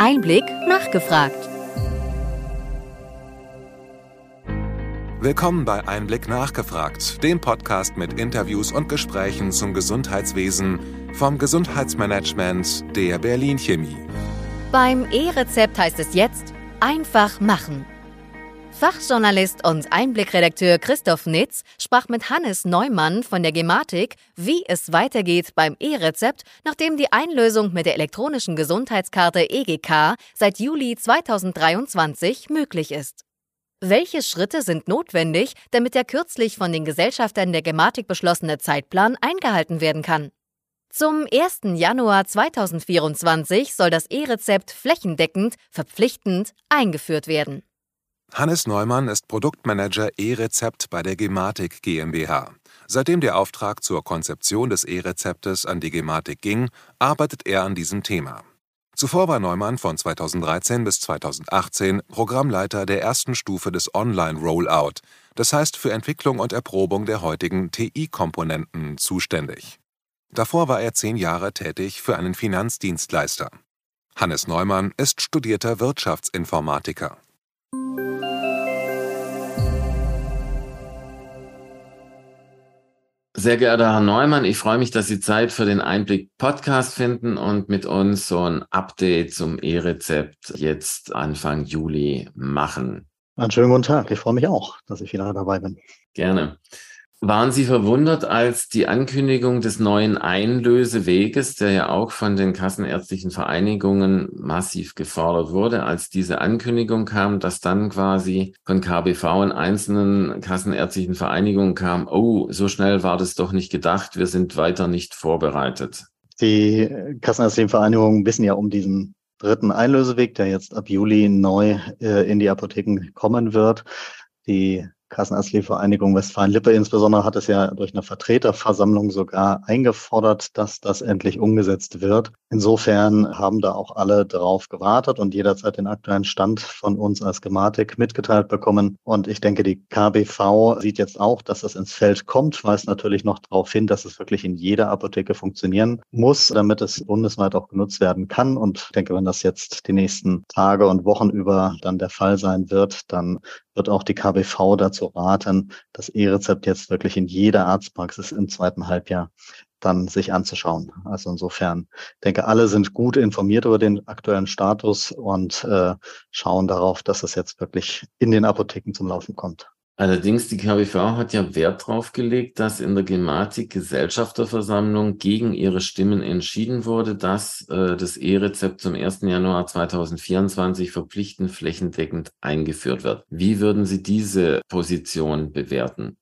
Einblick nachgefragt. Willkommen bei Einblick nachgefragt, dem Podcast mit Interviews und Gesprächen zum Gesundheitswesen vom Gesundheitsmanagement der Berlin Chemie. Beim E-Rezept heißt es jetzt einfach machen. Fachjournalist und Einblickredakteur Christoph Nitz sprach mit Hannes Neumann von der Gematik, wie es weitergeht beim E-Rezept, nachdem die Einlösung mit der elektronischen Gesundheitskarte EGK seit Juli 2023 möglich ist. Welche Schritte sind notwendig, damit der kürzlich von den Gesellschaftern der Gematik beschlossene Zeitplan eingehalten werden kann? Zum 1. Januar 2024 soll das E-Rezept flächendeckend, verpflichtend eingeführt werden. Hannes Neumann ist Produktmanager E-Rezept bei der Gematik GmbH. Seitdem der Auftrag zur Konzeption des E-Rezeptes an die Gematik ging, arbeitet er an diesem Thema. Zuvor war Neumann von 2013 bis 2018 Programmleiter der ersten Stufe des Online-Rollout, das heißt für Entwicklung und Erprobung der heutigen TI-Komponenten zuständig. Davor war er zehn Jahre tätig für einen Finanzdienstleister. Hannes Neumann ist studierter Wirtschaftsinformatiker. Sehr geehrter Herr Neumann, ich freue mich, dass Sie Zeit für den Einblick Podcast finden und mit uns so ein Update zum E-Rezept jetzt Anfang Juli machen. Einen schönen guten Tag. Ich freue mich auch, dass ich wieder dabei bin. Gerne. Waren Sie verwundert, als die Ankündigung des neuen Einlöseweges, der ja auch von den kassenärztlichen Vereinigungen massiv gefordert wurde, als diese Ankündigung kam, dass dann quasi von KBV und einzelnen kassenärztlichen Vereinigungen kam, oh, so schnell war das doch nicht gedacht, wir sind weiter nicht vorbereitet. Die kassenärztlichen Vereinigungen wissen ja um diesen dritten Einlöseweg, der jetzt ab Juli neu äh, in die Apotheken kommen wird. Die Kassenärztliche Vereinigung Westfalen-Lippe insbesondere hat es ja durch eine Vertreterversammlung sogar eingefordert, dass das endlich umgesetzt wird. Insofern haben da auch alle darauf gewartet und jederzeit den aktuellen Stand von uns als Gematik mitgeteilt bekommen. Und ich denke, die KBV sieht jetzt auch, dass das ins Feld kommt, weist natürlich noch darauf hin, dass es wirklich in jeder Apotheke funktionieren muss, damit es bundesweit auch genutzt werden kann. Und ich denke, wenn das jetzt die nächsten Tage und Wochen über dann der Fall sein wird, dann wird auch die KBV dazu raten, das E-Rezept jetzt wirklich in jeder Arztpraxis im zweiten Halbjahr dann sich anzuschauen. Also insofern denke, alle sind gut informiert über den aktuellen Status und äh, schauen darauf, dass es jetzt wirklich in den Apotheken zum Laufen kommt. Allerdings, die KWV hat ja Wert darauf gelegt, dass in der Gematik Gesellschafterversammlung gegen ihre Stimmen entschieden wurde, dass äh, das E-Rezept zum 1. Januar 2024 verpflichtend flächendeckend eingeführt wird. Wie würden Sie diese Position bewerten?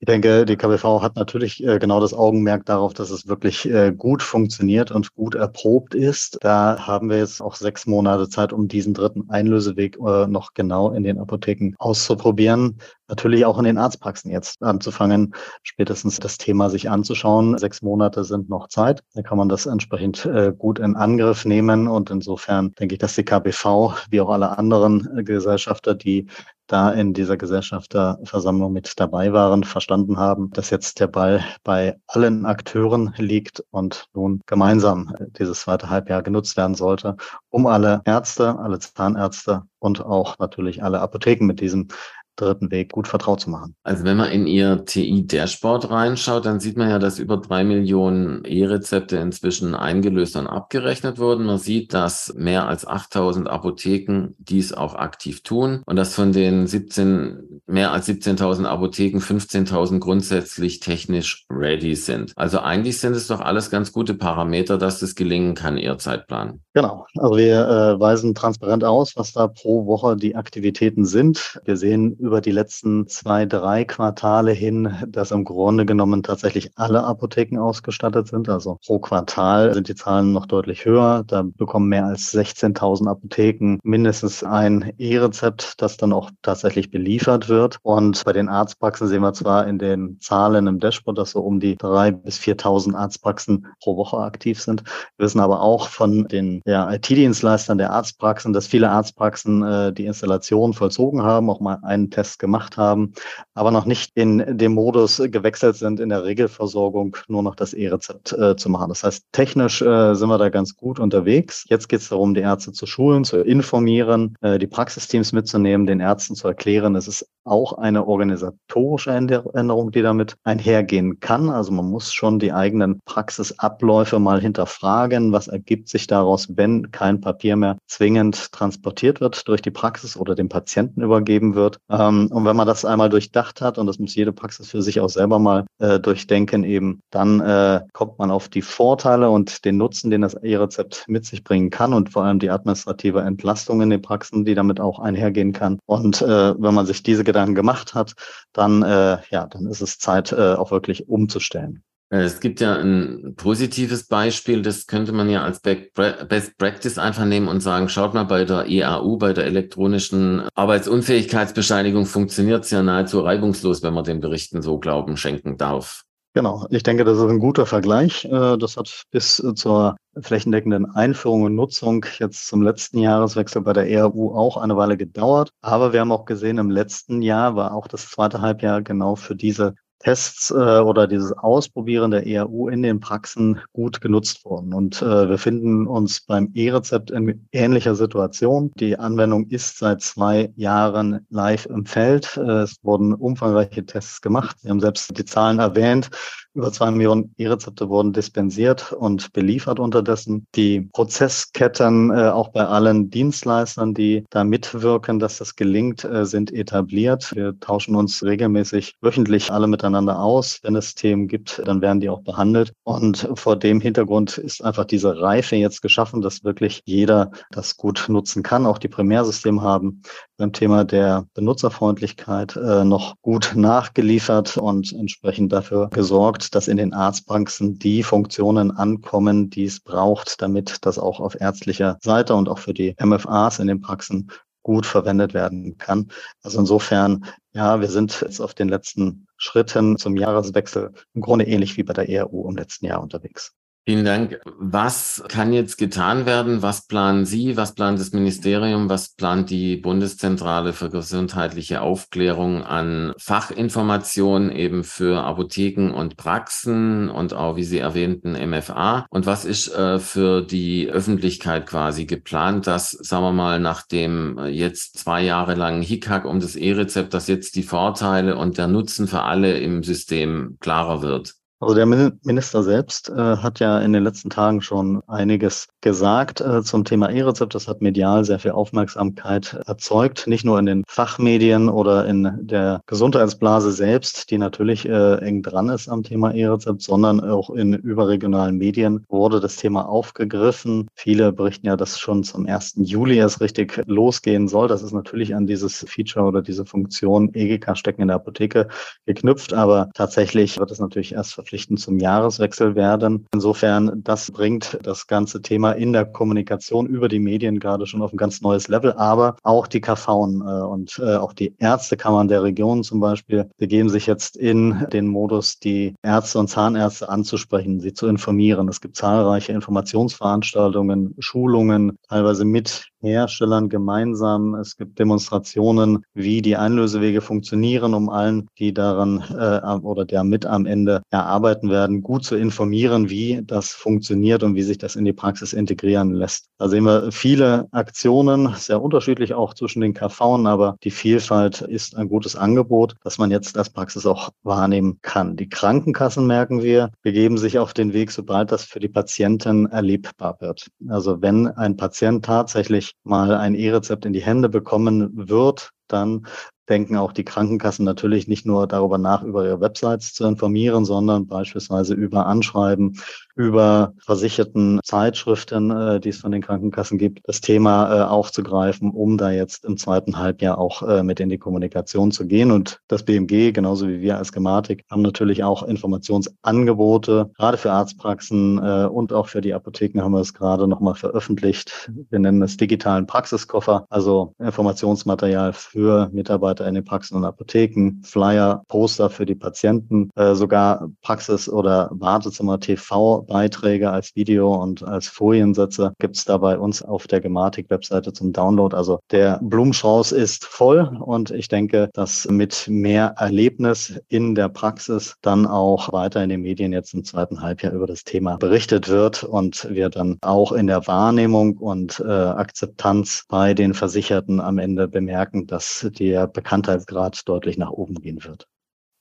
Ich denke, die KBV hat natürlich äh, genau das Augenmerk darauf, dass es wirklich äh, gut funktioniert und gut erprobt ist. Da haben wir jetzt auch sechs Monate Zeit, um diesen dritten Einlöseweg äh, noch genau in den Apotheken auszuprobieren. Natürlich auch in den Arztpraxen jetzt anzufangen, spätestens das Thema sich anzuschauen. Sechs Monate sind noch Zeit. Da kann man das entsprechend gut in Angriff nehmen. Und insofern denke ich, dass die KBV, wie auch alle anderen Gesellschafter, die da in dieser Gesellschafterversammlung mit dabei waren, verstanden haben, dass jetzt der Ball bei allen Akteuren liegt und nun gemeinsam dieses zweite Halbjahr genutzt werden sollte, um alle Ärzte, alle Zahnärzte und auch natürlich alle Apotheken mit diesem dritten Weg gut vertraut zu machen. Also wenn man in Ihr TI-Dashboard reinschaut, dann sieht man ja, dass über drei Millionen E-Rezepte inzwischen eingelöst und abgerechnet wurden. Man sieht, dass mehr als 8000 Apotheken dies auch aktiv tun und dass von den 17, mehr als 17.000 Apotheken 15.000 grundsätzlich technisch ready sind. Also eigentlich sind es doch alles ganz gute Parameter, dass das gelingen kann, Ihr Zeitplan. Genau. Also wir äh, weisen transparent aus, was da pro Woche die Aktivitäten sind. Wir sehen über die letzten zwei, drei Quartale hin, dass im Grunde genommen tatsächlich alle Apotheken ausgestattet sind. Also pro Quartal sind die Zahlen noch deutlich höher. Da bekommen mehr als 16.000 Apotheken mindestens ein E-Rezept, das dann auch tatsächlich beliefert wird. Und bei den Arztpraxen sehen wir zwar in den Zahlen im Dashboard, dass so um die drei bis 4.000 Arztpraxen pro Woche aktiv sind. Wir wissen aber auch von den ja, IT-Dienstleistern der Arztpraxen, dass viele Arztpraxen äh, die Installation vollzogen haben, auch mal einen Tests gemacht haben, aber noch nicht in dem Modus gewechselt sind, in der Regelversorgung nur noch das E-Rezept äh, zu machen. Das heißt, technisch äh, sind wir da ganz gut unterwegs. Jetzt geht es darum, die Ärzte zu schulen, zu informieren, äh, die Praxisteams mitzunehmen, den Ärzten zu erklären, es ist auch eine organisatorische Änderung, die damit einhergehen kann. Also man muss schon die eigenen Praxisabläufe mal hinterfragen. Was ergibt sich daraus, wenn kein Papier mehr zwingend transportiert wird durch die Praxis oder dem Patienten übergeben wird? Ähm, und wenn man das einmal durchdacht hat, und das muss jede Praxis für sich auch selber mal äh, durchdenken, eben, dann äh, kommt man auf die Vorteile und den Nutzen, den das E-Rezept mit sich bringen kann und vor allem die administrative Entlastung in den Praxen, die damit auch einhergehen kann. Und äh, wenn man sich diese Gedanken gemacht hat, dann, äh, ja, dann ist es Zeit, äh, auch wirklich umzustellen. Äh, es gibt ja ein positives Beispiel, das könnte man ja als Best Practice einfach nehmen und sagen, schaut mal, bei der EAU, bei der elektronischen Arbeitsunfähigkeitsbescheinigung funktioniert es ja nahezu reibungslos, wenn man den Berichten so Glauben schenken darf. Genau, ich denke, das ist ein guter Vergleich. Äh, das hat bis zur flächendeckenden Einführung und Nutzung jetzt zum letzten Jahreswechsel bei der ERU auch eine Weile gedauert. Aber wir haben auch gesehen, im letzten Jahr war auch das zweite Halbjahr genau für diese Tests äh, oder dieses Ausprobieren der ERU in den Praxen gut genutzt worden. Und äh, wir finden uns beim E-Rezept in ähnlicher Situation. Die Anwendung ist seit zwei Jahren live im Feld. Äh, es wurden umfangreiche Tests gemacht. Sie haben selbst die Zahlen erwähnt. Über zwei Millionen E-Rezepte wurden dispensiert und beliefert unterdessen. Die Prozessketten äh, auch bei allen Dienstleistern, die da mitwirken, dass das gelingt, äh, sind etabliert. Wir tauschen uns regelmäßig wöchentlich alle miteinander aus. Wenn es Themen gibt, dann werden die auch behandelt. Und vor dem Hintergrund ist einfach diese Reife jetzt geschaffen, dass wirklich jeder das gut nutzen kann, auch die Primärsysteme haben beim Thema der Benutzerfreundlichkeit äh, noch gut nachgeliefert und entsprechend dafür gesorgt, dass in den Arztpraxen die Funktionen ankommen, die es braucht, damit das auch auf ärztlicher Seite und auch für die MFAs in den Praxen gut verwendet werden kann. Also insofern, ja, wir sind jetzt auf den letzten Schritten zum Jahreswechsel im Grunde ähnlich wie bei der ERU im letzten Jahr unterwegs. Vielen Dank. Was kann jetzt getan werden? Was planen Sie? Was plant das Ministerium? Was plant die Bundeszentrale für gesundheitliche Aufklärung an Fachinformationen eben für Apotheken und Praxen und auch, wie Sie erwähnten, MFA? Und was ist äh, für die Öffentlichkeit quasi geplant, dass, sagen wir mal, nach dem äh, jetzt zwei Jahre langen Hickhack um das E-Rezept, dass jetzt die Vorteile und der Nutzen für alle im System klarer wird? Also der Minister selbst äh, hat ja in den letzten Tagen schon einiges gesagt äh, zum Thema E-Rezept. Das hat medial sehr viel Aufmerksamkeit erzeugt, nicht nur in den Fachmedien oder in der Gesundheitsblase selbst, die natürlich äh, eng dran ist am Thema E-Rezept, sondern auch in überregionalen Medien wurde das Thema aufgegriffen. Viele berichten ja, dass schon zum 1. Juli erst richtig losgehen soll. Das ist natürlich an dieses Feature oder diese Funktion EGK stecken in der Apotheke geknüpft, aber tatsächlich wird es natürlich erst verpflichtend zum Jahreswechsel werden. Insofern, das bringt das ganze Thema in der Kommunikation über die Medien gerade schon auf ein ganz neues Level, aber auch die KV äh, und äh, auch die Ärztekammern der Region zum Beispiel begeben sich jetzt in den Modus, die Ärzte und Zahnärzte anzusprechen, sie zu informieren. Es gibt zahlreiche Informationsveranstaltungen, Schulungen, teilweise mit Herstellern gemeinsam. Es gibt Demonstrationen, wie die Einlösewege funktionieren, um allen, die daran äh, oder der mit am Ende erarbeiten werden, gut zu informieren, wie das funktioniert und wie sich das in die Praxis integrieren lässt. Da sehen wir viele Aktionen, sehr unterschiedlich auch zwischen den KV, aber die Vielfalt ist ein gutes Angebot, das man jetzt als Praxis auch wahrnehmen kann. Die Krankenkassen, merken wir, begeben sich auf den Weg, sobald das für die Patienten erlebbar wird. Also wenn ein Patient tatsächlich mal ein E-Rezept in die Hände bekommen wird, dann denken auch die Krankenkassen natürlich nicht nur darüber nach, über ihre Websites zu informieren, sondern beispielsweise über Anschreiben, über versicherten Zeitschriften, äh, die es von den Krankenkassen gibt, das Thema äh, aufzugreifen, um da jetzt im zweiten Halbjahr auch äh, mit in die Kommunikation zu gehen. Und das BMG, genauso wie wir als Gematik, haben natürlich auch Informationsangebote, gerade für Arztpraxen und auch für die Apotheken haben wir es gerade nochmal veröffentlicht. Wir nennen es digitalen Praxiskoffer, also Informationsmaterial für Mitarbeiter weiter in den Praxen und Apotheken, Flyer, Poster für die Patienten, äh, sogar Praxis- oder Wartezimmer-TV-Beiträge als Video und als Foliensätze gibt es da bei uns auf der Gematik-Webseite zum Download. Also der Blumenstrauß ist voll und ich denke, dass mit mehr Erlebnis in der Praxis dann auch weiter in den Medien jetzt im zweiten Halbjahr über das Thema berichtet wird und wir dann auch in der Wahrnehmung und äh, Akzeptanz bei den Versicherten am Ende bemerken, dass der Bekanntheitsgrad deutlich nach oben gehen wird.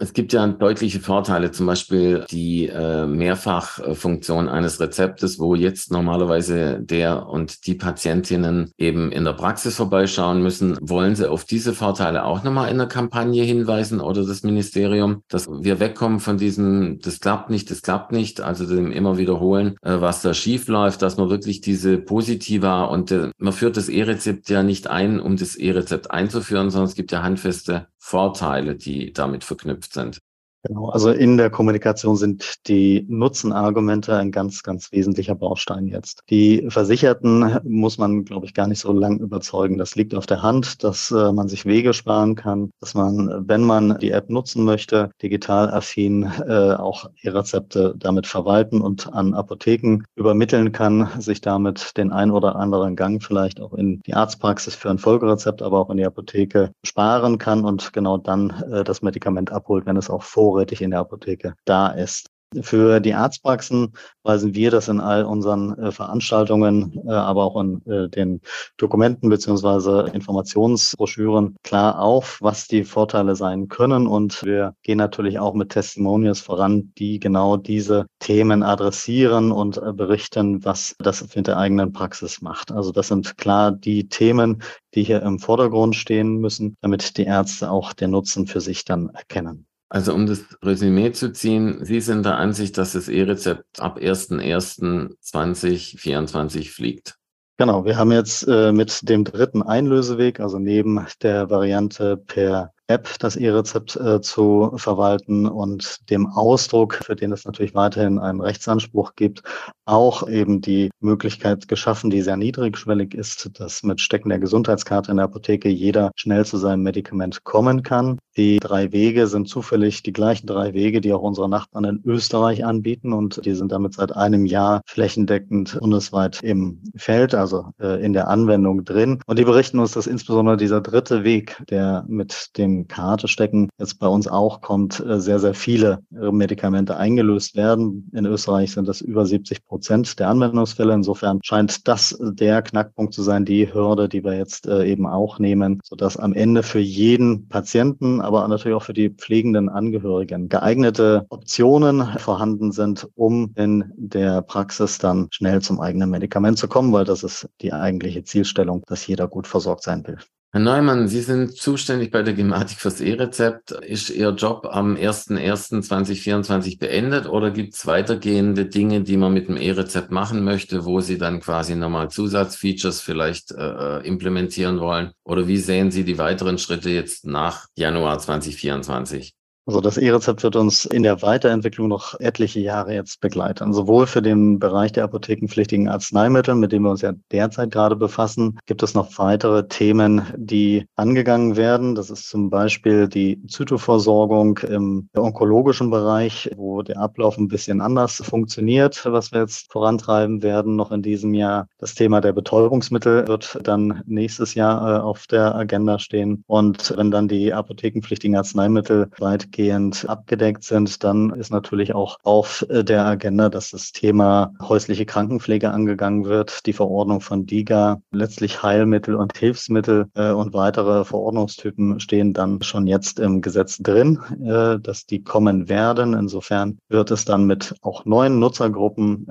Es gibt ja deutliche Vorteile, zum Beispiel die äh, Mehrfachfunktion eines Rezeptes, wo jetzt normalerweise der und die Patientinnen eben in der Praxis vorbeischauen müssen. Wollen Sie auf diese Vorteile auch nochmal in der Kampagne hinweisen oder das Ministerium, dass wir wegkommen von diesem, das klappt nicht, das klappt nicht, also dem immer wiederholen, äh, was da schief läuft, dass man wirklich diese Positiva und äh, man führt das E-Rezept ja nicht ein, um das E-Rezept einzuführen, sondern es gibt ja handfeste Vorteile, die damit verknüpft sind. Genau, also in der Kommunikation sind die Nutzenargumente ein ganz, ganz wesentlicher Baustein jetzt. Die Versicherten muss man, glaube ich, gar nicht so lang überzeugen. Das liegt auf der Hand, dass äh, man sich Wege sparen kann, dass man, wenn man die App nutzen möchte, digital affin äh, auch E-Rezepte damit verwalten und an Apotheken übermitteln kann, sich damit den ein oder anderen Gang vielleicht auch in die Arztpraxis für ein Folgerezept, aber auch in die Apotheke sparen kann und genau dann äh, das Medikament abholt, wenn es auch vor vorrätig in der Apotheke da ist. Für die Arztpraxen weisen wir das in all unseren äh, Veranstaltungen, äh, aber auch in äh, den Dokumenten beziehungsweise Informationsbroschüren klar auf, was die Vorteile sein können. Und wir gehen natürlich auch mit Testimonials voran, die genau diese Themen adressieren und berichten, was das mit der eigenen Praxis macht. Also das sind klar die Themen, die hier im Vordergrund stehen müssen, damit die Ärzte auch den Nutzen für sich dann erkennen. Also um das Resümee zu ziehen, Sie sind der Ansicht, dass das E-Rezept ab 1.1.2024 fliegt. Genau, wir haben jetzt äh, mit dem dritten Einlöseweg, also neben der Variante per App das E-Rezept äh, zu verwalten und dem Ausdruck, für den es natürlich weiterhin einen Rechtsanspruch gibt, auch eben die Möglichkeit geschaffen, die sehr niedrigschwellig ist, dass mit Stecken der Gesundheitskarte in der Apotheke jeder schnell zu seinem Medikament kommen kann. Die drei Wege sind zufällig die gleichen drei Wege, die auch unsere Nachbarn in Österreich anbieten und die sind damit seit einem Jahr flächendeckend bundesweit im Feld, also äh, in der Anwendung drin. Und die berichten uns, dass insbesondere dieser dritte Weg, der mit dem Karte stecken, jetzt bei uns auch kommt, äh, sehr, sehr viele äh, Medikamente eingelöst werden. In Österreich sind das über 70 Prozent der Anwendungsfälle. Insofern scheint das der Knackpunkt zu sein, die Hürde, die wir jetzt äh, eben auch nehmen, sodass am Ende für jeden Patienten, aber natürlich auch für die pflegenden Angehörigen geeignete Optionen vorhanden sind, um in der Praxis dann schnell zum eigenen Medikament zu kommen, weil das ist die eigentliche Zielstellung, dass jeder gut versorgt sein will. Herr Neumann, Sie sind zuständig bei der Gematik fürs E-Rezept. Ist Ihr Job am 01.01.2024 beendet oder gibt es weitergehende Dinge, die man mit dem E-Rezept machen möchte, wo Sie dann quasi nochmal Zusatzfeatures vielleicht äh, äh implementieren wollen? Oder wie sehen Sie die weiteren Schritte jetzt nach Januar 2024? Also das E-Rezept wird uns in der Weiterentwicklung noch etliche Jahre jetzt begleiten. Sowohl für den Bereich der apothekenpflichtigen Arzneimittel, mit dem wir uns ja derzeit gerade befassen, gibt es noch weitere Themen, die angegangen werden. Das ist zum Beispiel die Zytoversorgung im onkologischen Bereich, wo der Ablauf ein bisschen anders funktioniert, was wir jetzt vorantreiben werden noch in diesem Jahr. Das Thema der Betäubungsmittel wird dann nächstes Jahr äh, auf der Agenda stehen. Und wenn dann die apothekenpflichtigen Arzneimittel weit weitgehend abgedeckt sind, dann ist natürlich auch auf äh, der Agenda, dass das Thema häusliche Krankenpflege angegangen wird, die Verordnung von DIGA, letztlich Heilmittel und Hilfsmittel äh, und weitere Verordnungstypen stehen dann schon jetzt im Gesetz drin, äh, dass die kommen werden. Insofern wird es dann mit auch neuen Nutzergruppen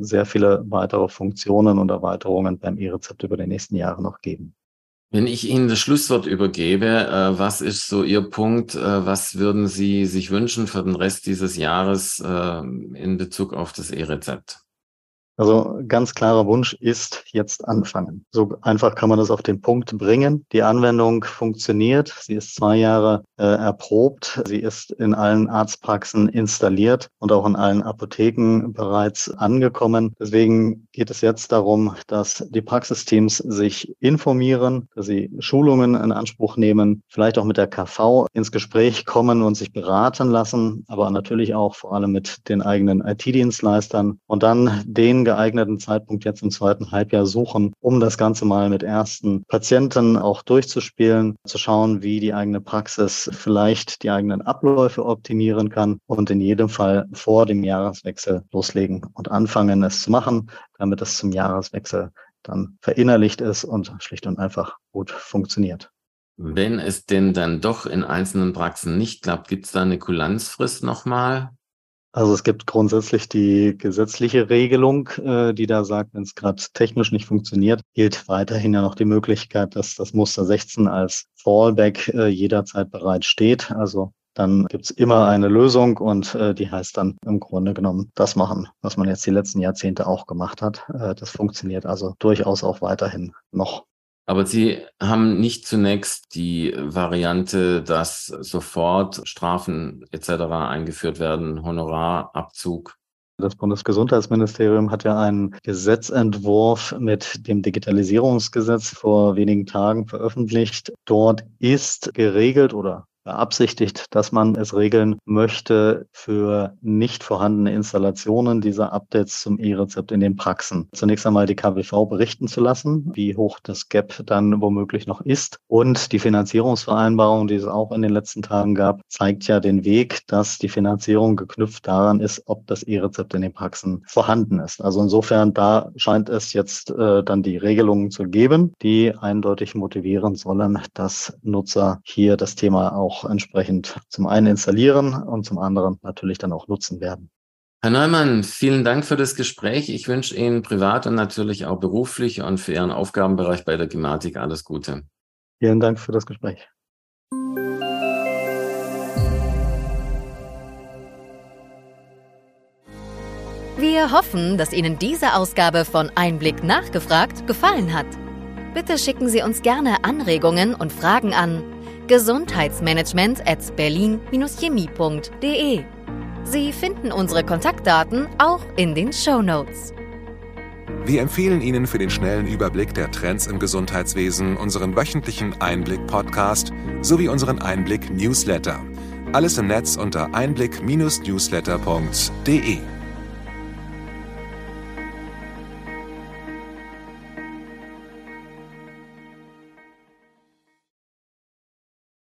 sehr viele weitere Funktionen und Erweiterungen beim E-Rezept über die nächsten Jahre noch geben. Wenn ich Ihnen das Schlusswort übergebe, äh, was ist so Ihr Punkt? Äh, was würden Sie sich wünschen für den Rest dieses Jahres äh, in Bezug auf das E-Rezept? Also ganz klarer Wunsch ist jetzt anfangen. So einfach kann man das auf den Punkt bringen. Die Anwendung funktioniert. Sie ist zwei Jahre äh, erprobt. Sie ist in allen Arztpraxen installiert und auch in allen Apotheken bereits angekommen. Deswegen geht es jetzt darum, dass die Praxisteams sich informieren, dass sie Schulungen in Anspruch nehmen, vielleicht auch mit der KV ins Gespräch kommen und sich beraten lassen, aber natürlich auch vor allem mit den eigenen IT-Dienstleistern und dann den geeigneten Zeitpunkt jetzt im zweiten Halbjahr suchen, um das Ganze mal mit ersten Patienten auch durchzuspielen, zu schauen, wie die eigene Praxis vielleicht die eigenen Abläufe optimieren kann und in jedem Fall vor dem Jahreswechsel loslegen und anfangen, es zu machen, damit es zum Jahreswechsel dann verinnerlicht ist und schlicht und einfach gut funktioniert. Wenn es denn dann doch in einzelnen Praxen nicht klappt, gibt es da eine Kulanzfrist nochmal? Also es gibt grundsätzlich die gesetzliche Regelung, äh, die da sagt, wenn es gerade technisch nicht funktioniert, gilt weiterhin ja noch die Möglichkeit, dass das Muster 16 als Fallback äh, jederzeit bereit steht. Also dann gibt's immer eine Lösung und äh, die heißt dann im Grunde genommen das machen, was man jetzt die letzten Jahrzehnte auch gemacht hat. Äh, das funktioniert also durchaus auch weiterhin noch. Aber Sie haben nicht zunächst die Variante, dass sofort Strafen etc. eingeführt werden, Honorarabzug. Das Bundesgesundheitsministerium hat ja einen Gesetzentwurf mit dem Digitalisierungsgesetz vor wenigen Tagen veröffentlicht. Dort ist geregelt oder beabsichtigt, dass man es regeln möchte für nicht vorhandene Installationen dieser Updates zum E-Rezept in den Praxen. Zunächst einmal die KWV berichten zu lassen, wie hoch das Gap dann womöglich noch ist. Und die Finanzierungsvereinbarung, die es auch in den letzten Tagen gab, zeigt ja den Weg, dass die Finanzierung geknüpft daran ist, ob das E-Rezept in den Praxen vorhanden ist. Also insofern, da scheint es jetzt äh, dann die Regelungen zu geben, die eindeutig motivieren sollen, dass Nutzer hier das Thema auch auch entsprechend zum einen installieren und zum anderen natürlich dann auch nutzen werden. Herr Neumann, vielen Dank für das Gespräch. Ich wünsche Ihnen privat und natürlich auch beruflich und für Ihren Aufgabenbereich bei der Gematik alles Gute. Vielen Dank für das Gespräch. Wir hoffen, dass Ihnen diese Ausgabe von Einblick nachgefragt gefallen hat. Bitte schicken Sie uns gerne Anregungen und Fragen an gesundheitsmanagement at berlin-chemie.de. Sie finden unsere Kontaktdaten auch in den Show Notes. Wir empfehlen Ihnen für den schnellen Überblick der Trends im Gesundheitswesen unseren wöchentlichen Einblick-Podcast sowie unseren Einblick-Newsletter. Alles im Netz unter einblick-newsletter.de.